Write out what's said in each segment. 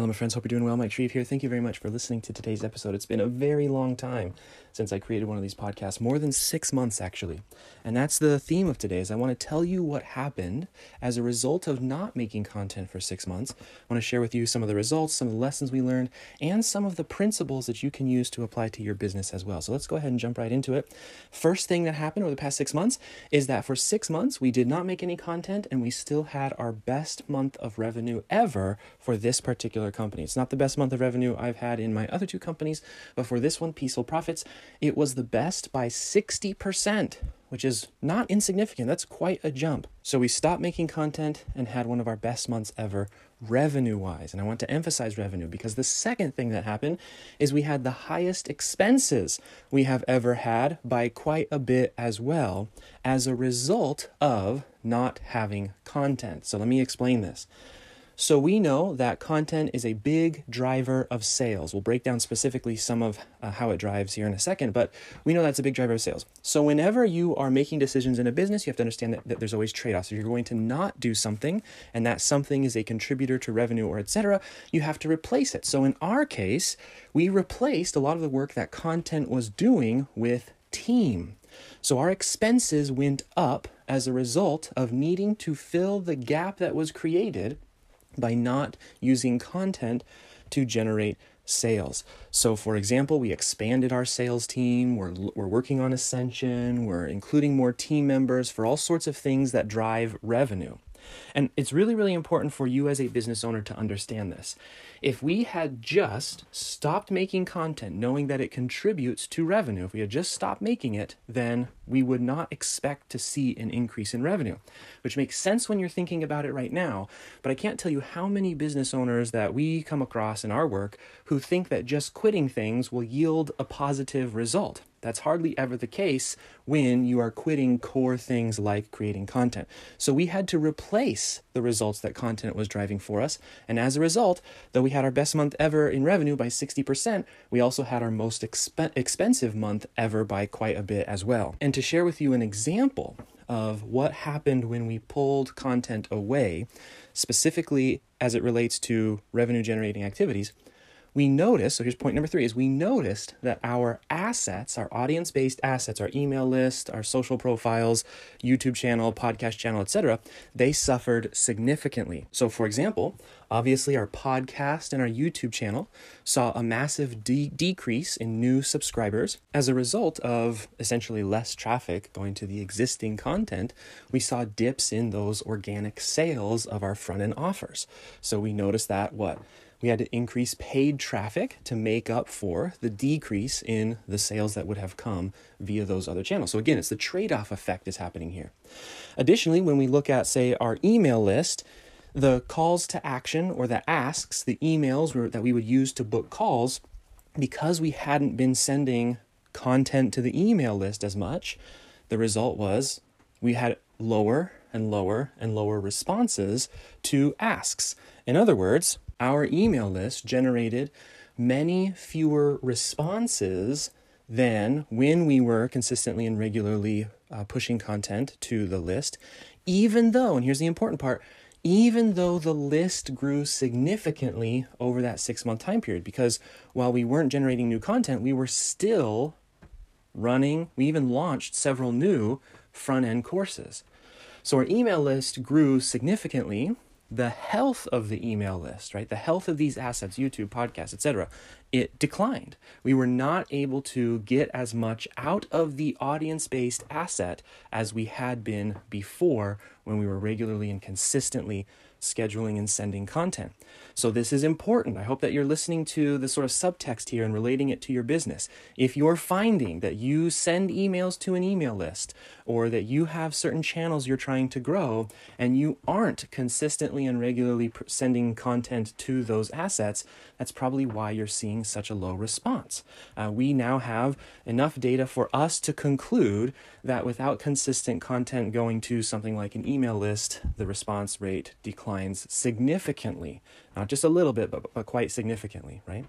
Hello, my friends. Hope you're doing well. Mike Shreve here. Thank you very much for listening to today's episode. It's been a very long time since I created one of these podcasts, more than six months actually. And that's the theme of today is I want to tell you what happened as a result of not making content for six months. I want to share with you some of the results, some of the lessons we learned, and some of the principles that you can use to apply to your business as well. So let's go ahead and jump right into it. First thing that happened over the past six months is that for six months we did not make any content and we still had our best month of revenue ever for this particular company. It's not the best month of revenue I've had in my other two companies, but for this one, Peaceful Profits, it was the best by 60%, which is not insignificant. That's quite a jump. So we stopped making content and had one of our best months ever revenue wise. And I want to emphasize revenue because the second thing that happened is we had the highest expenses we have ever had by quite a bit as well as a result of not having content. So let me explain this. So we know that content is a big driver of sales. We'll break down specifically some of uh, how it drives here in a second, but we know that's a big driver of sales. So whenever you are making decisions in a business, you have to understand that, that there's always trade-offs. If you're going to not do something and that something is a contributor to revenue or etc., you have to replace it. So in our case, we replaced a lot of the work that content was doing with team. So our expenses went up as a result of needing to fill the gap that was created by not using content to generate sales. So, for example, we expanded our sales team, we're, we're working on Ascension, we're including more team members for all sorts of things that drive revenue. And it's really, really important for you as a business owner to understand this. If we had just stopped making content knowing that it contributes to revenue, if we had just stopped making it, then we would not expect to see an increase in revenue, which makes sense when you're thinking about it right now. But I can't tell you how many business owners that we come across in our work who think that just quitting things will yield a positive result. That's hardly ever the case when you are quitting core things like creating content. So we had to replace the results that content was driving for us. And as a result, though we had our best month ever in revenue by 60%, we also had our most exp- expensive month ever by quite a bit as well. And to share with you an example of what happened when we pulled content away, specifically as it relates to revenue generating activities, we noticed, so here's point number three, is we noticed that our assets, our audience-based assets, our email list, our social profiles, YouTube channel, podcast channel, etc., they suffered significantly. So for example, obviously our podcast and our YouTube channel saw a massive de- decrease in new subscribers as a result of essentially less traffic going to the existing content. We saw dips in those organic sales of our front-end offers. So we noticed that what we had to increase paid traffic to make up for the decrease in the sales that would have come via those other channels. So again, it's the trade-off effect is happening here. Additionally, when we look at say our email list, the calls to action or the asks, the emails that we would use to book calls, because we hadn't been sending content to the email list as much, the result was we had lower and lower and lower responses to asks. In other words, our email list generated many fewer responses than when we were consistently and regularly uh, pushing content to the list, even though, and here's the important part, even though the list grew significantly over that six month time period, because while we weren't generating new content, we were still running, we even launched several new front end courses. So our email list grew significantly the health of the email list, right? The health of these assets, YouTube, podcasts, etc., it declined. We were not able to get as much out of the audience-based asset as we had been before when we were regularly and consistently scheduling and sending content. So, this is important. I hope that you're listening to the sort of subtext here and relating it to your business. If you're finding that you send emails to an email list or that you have certain channels you're trying to grow and you aren't consistently and regularly sending content to those assets, that's probably why you're seeing such a low response. Uh, we now have enough data for us to conclude that without consistent content going to something like an email list, the response rate declines declines significantly, not just a little bit, but, but quite significantly, right?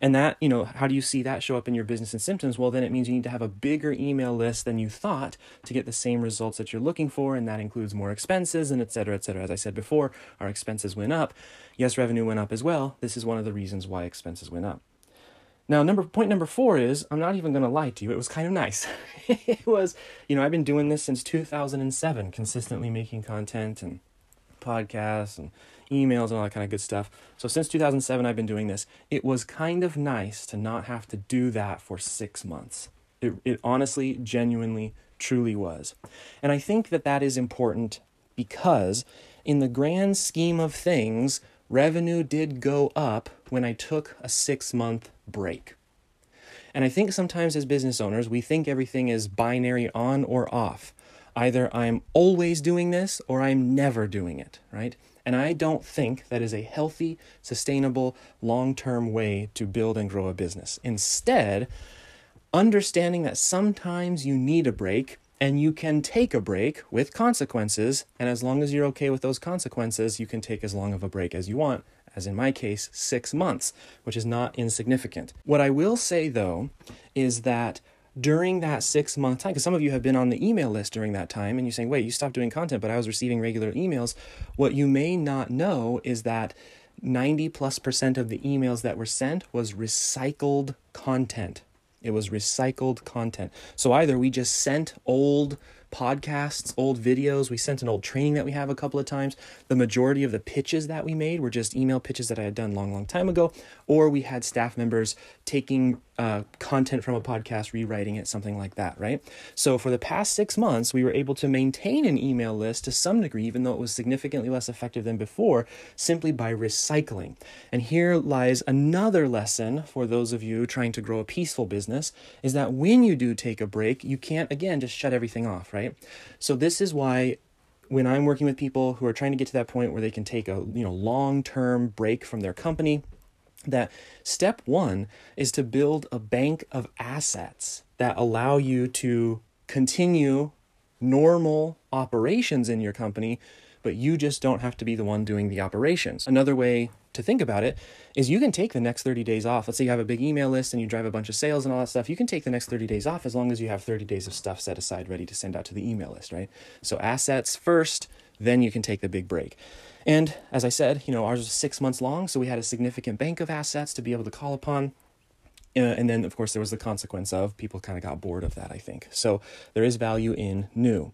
And that, you know, how do you see that show up in your business and symptoms? Well, then it means you need to have a bigger email list than you thought to get the same results that you're looking for. And that includes more expenses and et cetera, et cetera. As I said before, our expenses went up. Yes, revenue went up as well. This is one of the reasons why expenses went up. Now, number point number four is I'm not even going to lie to you. It was kind of nice. it was, you know, I've been doing this since 2007, consistently making content and podcasts and emails and all that kind of good stuff. So since 2007, I've been doing this. It was kind of nice to not have to do that for six months. It, it honestly, genuinely, truly was. And I think that that is important because, in the grand scheme of things, revenue did go up when I took a six month break. And I think sometimes as business owners, we think everything is binary on or off. Either I'm always doing this or I'm never doing it, right? And I don't think that is a healthy, sustainable, long term way to build and grow a business. Instead, understanding that sometimes you need a break and you can take a break with consequences. And as long as you're okay with those consequences, you can take as long of a break as you want as in my case, six months, which is not insignificant. What I will say though is that during that six month time, because some of you have been on the email list during that time and you're saying, wait, you stopped doing content, but I was receiving regular emails. What you may not know is that 90 plus percent of the emails that were sent was recycled content. It was recycled content. So either we just sent old podcasts, old videos. We sent an old training that we have a couple of times. The majority of the pitches that we made were just email pitches that I had done long, long time ago, or we had staff members taking uh, content from a podcast, rewriting it, something like that, right? So for the past six months, we were able to maintain an email list to some degree, even though it was significantly less effective than before, simply by recycling. And here lies another lesson for those of you trying to grow a peaceful business is that when you do take a break, you can't, again, just shut everything off, right? So this is why when I'm working with people who are trying to get to that point where they can take a you know long-term break from their company, that step one is to build a bank of assets that allow you to continue normal operations in your company, but you just don't have to be the one doing the operations. Another way to think about it is you can take the next 30 days off. Let's say you have a big email list and you drive a bunch of sales and all that stuff. You can take the next 30 days off as long as you have 30 days of stuff set aside ready to send out to the email list, right? So assets first, then you can take the big break. And as I said, you know, ours was six months long, so we had a significant bank of assets to be able to call upon. Uh, and then, of course, there was the consequence of people kind of got bored of that, I think. So there is value in new.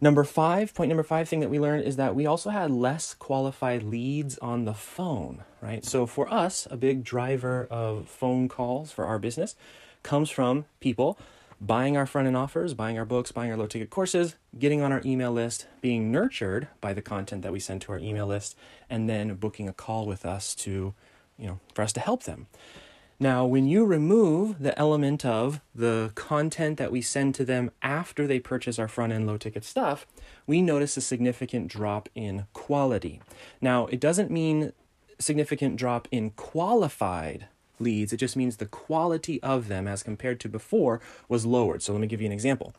Number five, point number five thing that we learned is that we also had less qualified leads on the phone, right? So for us, a big driver of phone calls for our business comes from people buying our front end offers, buying our books, buying our low ticket courses, getting on our email list, being nurtured by the content that we send to our email list, and then booking a call with us to, you know, for us to help them. Now, when you remove the element of the content that we send to them after they purchase our front end low ticket stuff, we notice a significant drop in quality. Now, it doesn't mean significant drop in qualified leads. It just means the quality of them as compared to before was lowered. So let me give you an example.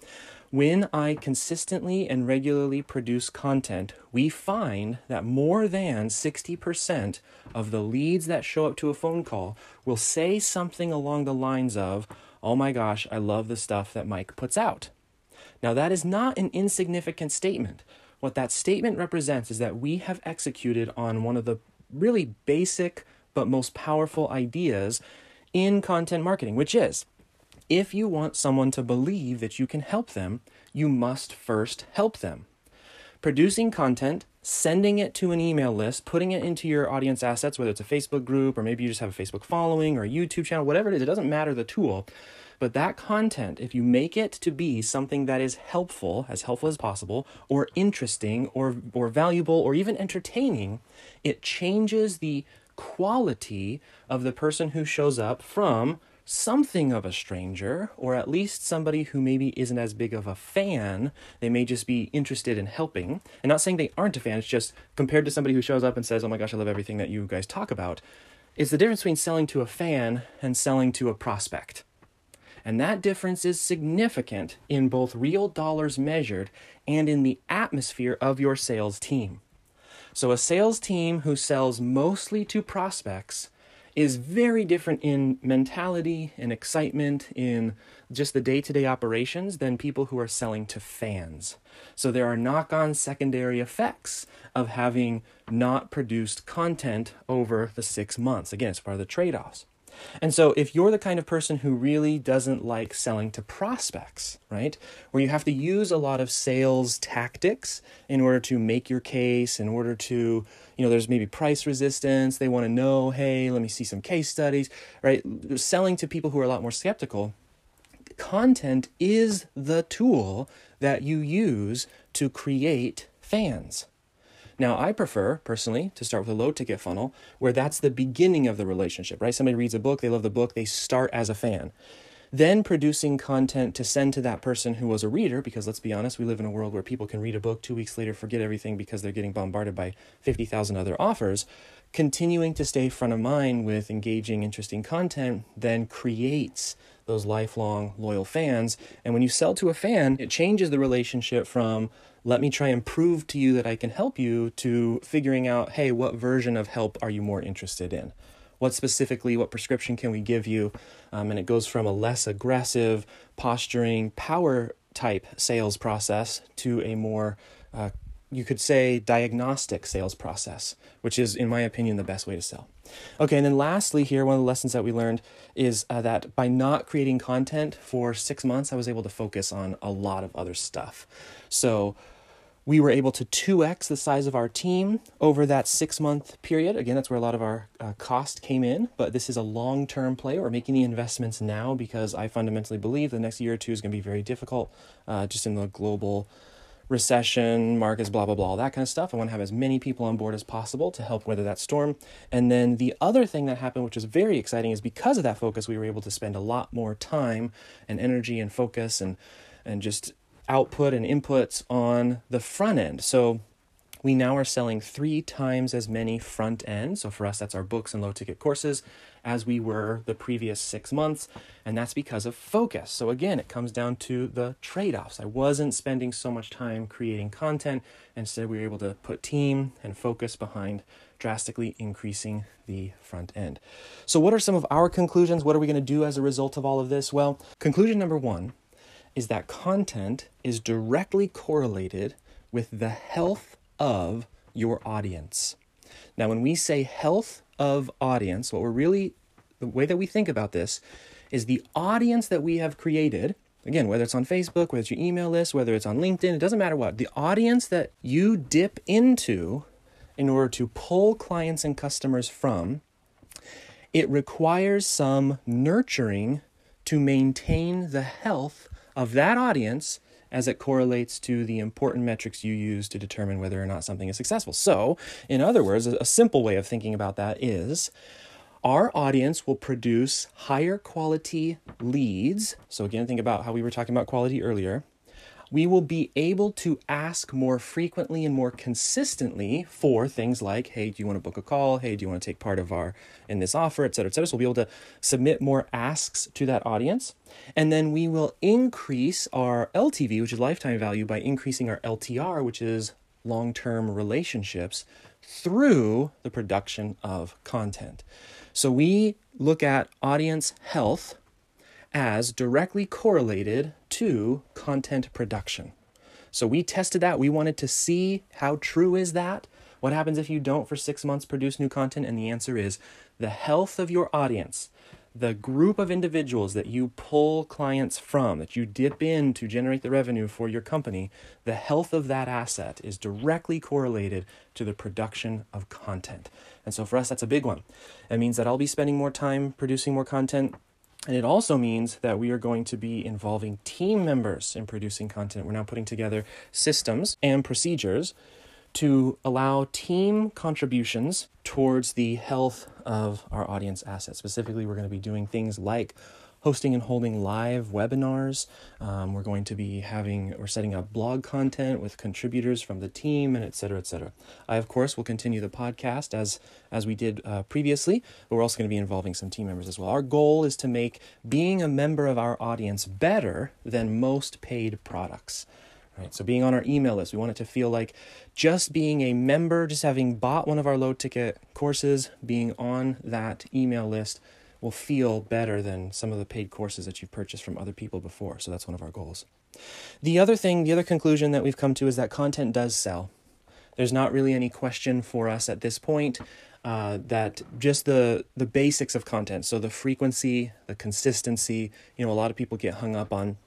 When I consistently and regularly produce content, we find that more than 60% of the leads that show up to a phone call will say something along the lines of, Oh my gosh, I love the stuff that Mike puts out. Now, that is not an insignificant statement. What that statement represents is that we have executed on one of the really basic but most powerful ideas in content marketing, which is if you want someone to believe that you can help them, you must first help them. Producing content, sending it to an email list, putting it into your audience assets, whether it's a Facebook group or maybe you just have a Facebook following or a YouTube channel, whatever it is, it doesn't matter the tool. But that content, if you make it to be something that is helpful, as helpful as possible, or interesting, or, or valuable, or even entertaining, it changes the quality of the person who shows up from something of a stranger, or at least somebody who maybe isn't as big of a fan. They may just be interested in helping. And not saying they aren't a fan, it's just compared to somebody who shows up and says, Oh my gosh, I love everything that you guys talk about. It's the difference between selling to a fan and selling to a prospect. And that difference is significant in both real dollars measured and in the atmosphere of your sales team. So, a sales team who sells mostly to prospects is very different in mentality and excitement in just the day to day operations than people who are selling to fans. So there are knock on secondary effects of having not produced content over the six months. Again, it's part of the trade offs. And so, if you're the kind of person who really doesn't like selling to prospects, right, where you have to use a lot of sales tactics in order to make your case, in order to, you know, there's maybe price resistance, they want to know, hey, let me see some case studies, right? Selling to people who are a lot more skeptical, content is the tool that you use to create fans. Now, I prefer personally to start with a low ticket funnel where that's the beginning of the relationship, right? Somebody reads a book, they love the book, they start as a fan. Then producing content to send to that person who was a reader, because let's be honest, we live in a world where people can read a book two weeks later, forget everything because they're getting bombarded by 50,000 other offers. Continuing to stay front of mind with engaging, interesting content then creates those lifelong loyal fans. And when you sell to a fan, it changes the relationship from let me try and prove to you that I can help you to figuring out, hey, what version of help are you more interested in? What specifically, what prescription can we give you? Um, and it goes from a less aggressive, posturing, power type sales process to a more uh, you could say diagnostic sales process, which is, in my opinion, the best way to sell. Okay, and then lastly, here, one of the lessons that we learned is uh, that by not creating content for six months, I was able to focus on a lot of other stuff. So we were able to 2x the size of our team over that six month period. Again, that's where a lot of our uh, cost came in, but this is a long term play. We're making the investments now because I fundamentally believe the next year or two is going to be very difficult uh, just in the global recession, markets, blah, blah, blah, all that kind of stuff. I want to have as many people on board as possible to help weather that storm. And then the other thing that happened, which was very exciting, is because of that focus, we were able to spend a lot more time and energy and focus and, and just output and inputs on the front end. So we now are selling three times as many front end. So for us, that's our books and low ticket courses as we were the previous six months. And that's because of focus. So again, it comes down to the trade offs. I wasn't spending so much time creating content. Instead, we were able to put team and focus behind drastically increasing the front end. So, what are some of our conclusions? What are we going to do as a result of all of this? Well, conclusion number one is that content is directly correlated with the health of your audience. Now, when we say health of audience, what we're really, the way that we think about this is the audience that we have created. Again, whether it's on Facebook, whether it's your email list, whether it's on LinkedIn, it doesn't matter what. The audience that you dip into in order to pull clients and customers from, it requires some nurturing to maintain the health of that audience as it correlates to the important metrics you use to determine whether or not something is successful. So, in other words, a simple way of thinking about that is our audience will produce higher quality leads. So, again, think about how we were talking about quality earlier we will be able to ask more frequently and more consistently for things like, hey, do you want to book a call? Hey, do you want to take part of our in this offer, et cetera, et cetera. So we'll be able to submit more asks to that audience. And then we will increase our LTV, which is lifetime value, by increasing our LTR, which is long term relationships, through the production of content. So we look at audience health as directly correlated to content production. So we tested that. We wanted to see how true is that? What happens if you don't for 6 months produce new content? And the answer is the health of your audience, the group of individuals that you pull clients from, that you dip in to generate the revenue for your company, the health of that asset is directly correlated to the production of content. And so for us, that's a big one. It means that I'll be spending more time producing more content and it also means that we are going to be involving team members in producing content. We're now putting together systems and procedures to allow team contributions towards the health of our audience assets. Specifically, we're going to be doing things like hosting and holding live webinars. Um, we're going to be having, we're setting up blog content with contributors from the team and et cetera, et cetera. I, of course, will continue the podcast as, as we did uh, previously, but we're also going to be involving some team members as well. Our goal is to make being a member of our audience better than most paid products Right? So being on our email list, we want it to feel like just being a member, just having bought one of our low ticket courses, being on that email list will feel better than some of the paid courses that you've purchased from other people before. So that's one of our goals. The other thing, the other conclusion that we've come to is that content does sell. There's not really any question for us at this point uh, that just the the basics of content, so the frequency, the consistency. You know, a lot of people get hung up on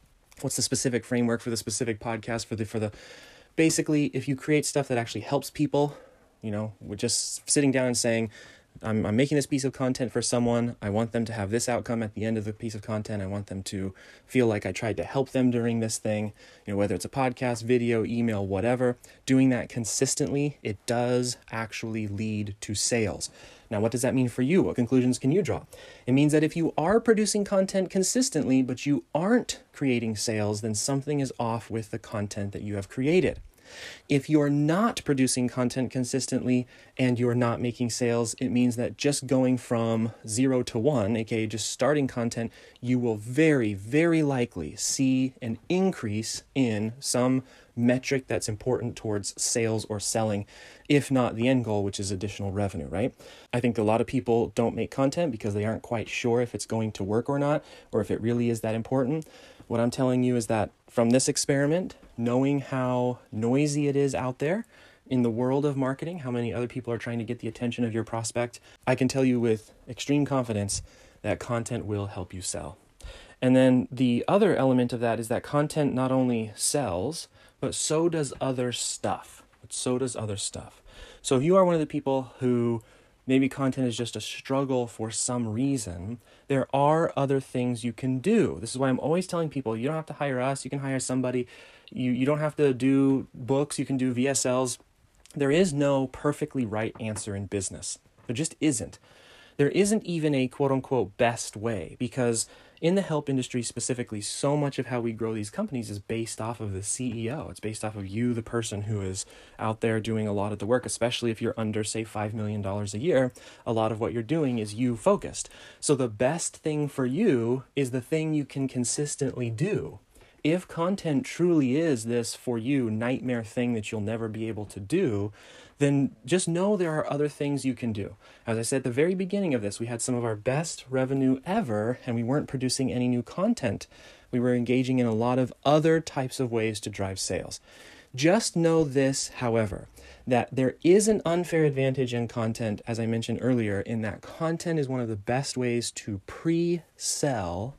what's the specific framework for the specific podcast for the for the. Basically, if you create stuff that actually helps people, you know, we're just sitting down and saying, I'm, I'm making this piece of content for someone. I want them to have this outcome at the end of the piece of content. I want them to feel like I tried to help them during this thing, you know, whether it's a podcast, video, email, whatever. Doing that consistently, it does actually lead to sales. Now, what does that mean for you? What conclusions can you draw? It means that if you are producing content consistently, but you aren't creating sales, then something is off with the content that you have created. If you're not producing content consistently and you're not making sales, it means that just going from zero to one, aka just starting content, you will very, very likely see an increase in some metric that's important towards sales or selling, if not the end goal, which is additional revenue, right? I think a lot of people don't make content because they aren't quite sure if it's going to work or not, or if it really is that important. What I'm telling you is that from this experiment, knowing how noisy it is out there in the world of marketing, how many other people are trying to get the attention of your prospect, I can tell you with extreme confidence that content will help you sell. And then the other element of that is that content not only sells, but so does other stuff. But so does other stuff. So if you are one of the people who maybe content is just a struggle for some reason, there are other things you can do. This is why I'm always telling people you don't have to hire us, you can hire somebody. You you don't have to do books, you can do VSLs. There is no perfectly right answer in business. There just isn't. There isn't even a quote unquote best way because in the help industry specifically, so much of how we grow these companies is based off of the CEO. It's based off of you, the person who is out there doing a lot of the work, especially if you're under, say, $5 million a year. A lot of what you're doing is you focused. So the best thing for you is the thing you can consistently do if content truly is this for you nightmare thing that you'll never be able to do, then just know there are other things you can do. As I said at the very beginning of this, we had some of our best revenue ever, and we weren't producing any new content. We were engaging in a lot of other types of ways to drive sales. Just know this, however, that there is an unfair advantage in content, as I mentioned earlier, in that content is one of the best ways to pre sell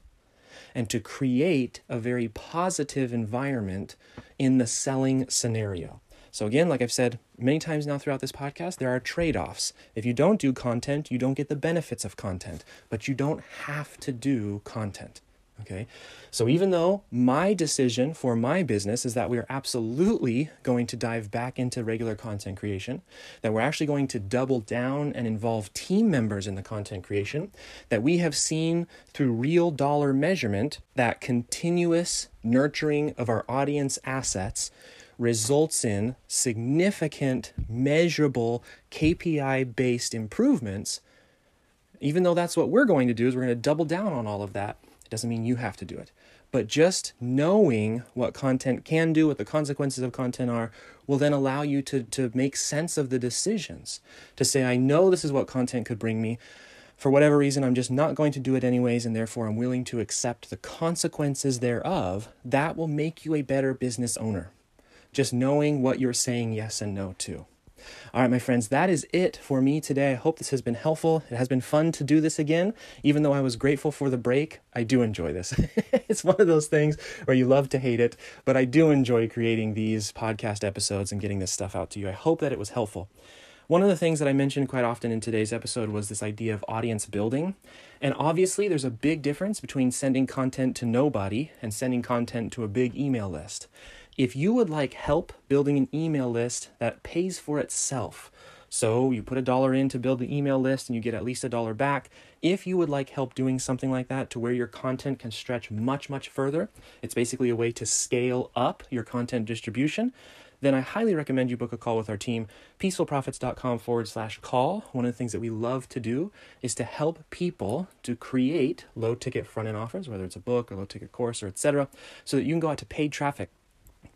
and to create a very positive environment in the selling scenario. So, again, like I've said many times now throughout this podcast, there are trade offs. If you don't do content, you don't get the benefits of content, but you don't have to do content. Okay, so even though my decision for my business is that we're absolutely going to dive back into regular content creation, that we're actually going to double down and involve team members in the content creation, that we have seen through real dollar measurement that continuous nurturing of our audience assets results in significant, measurable, KPI based improvements, even though that's what we're going to do, is we're going to double down on all of that it doesn't mean you have to do it. But just knowing what content can do, what the consequences of content are, will then allow you to, to make sense of the decisions. To say, I know this is what content could bring me. For whatever reason, I'm just not going to do it anyways, and therefore I'm willing to accept the consequences thereof. That will make you a better business owner. Just knowing what you're saying yes and no to. All right, my friends, that is it for me today. I hope this has been helpful. It has been fun to do this again. Even though I was grateful for the break, I do enjoy this. it's one of those things where you love to hate it, but I do enjoy creating these podcast episodes and getting this stuff out to you. I hope that it was helpful. One of the things that I mentioned quite often in today's episode was this idea of audience building. And obviously, there's a big difference between sending content to nobody and sending content to a big email list. If you would like help building an email list that pays for itself, so you put a dollar in to build the email list and you get at least a dollar back. If you would like help doing something like that to where your content can stretch much, much further, it's basically a way to scale up your content distribution. Then I highly recommend you book a call with our team, peacefulprofits.com forward slash call. One of the things that we love to do is to help people to create low ticket front end offers, whether it's a book or low ticket course or etc., so that you can go out to paid traffic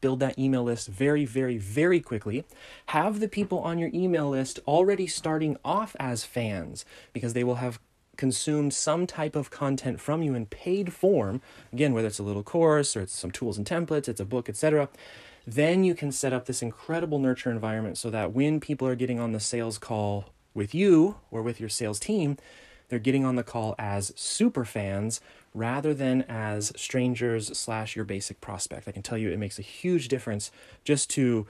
build that email list very, very, very quickly. Have the people on your email list already starting off as fans because they will have consumed some type of content from you in paid form. Again, whether it's a little course or it's some tools and templates, it's a book, etc. Then you can set up this incredible nurture environment so that when people are getting on the sales call with you or with your sales team, they're getting on the call as super fans rather than as strangers slash your basic prospect. I can tell you it makes a huge difference just to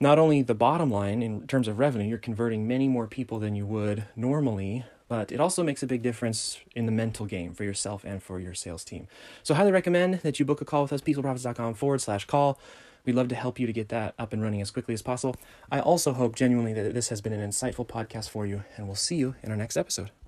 not only the bottom line in terms of revenue, you're converting many more people than you would normally, but it also makes a big difference in the mental game for yourself and for your sales team. So, highly recommend that you book a call with us, peacefulprofits.com forward slash call. We'd love to help you to get that up and running as quickly as possible. I also hope genuinely that this has been an insightful podcast for you, and we'll see you in our next episode.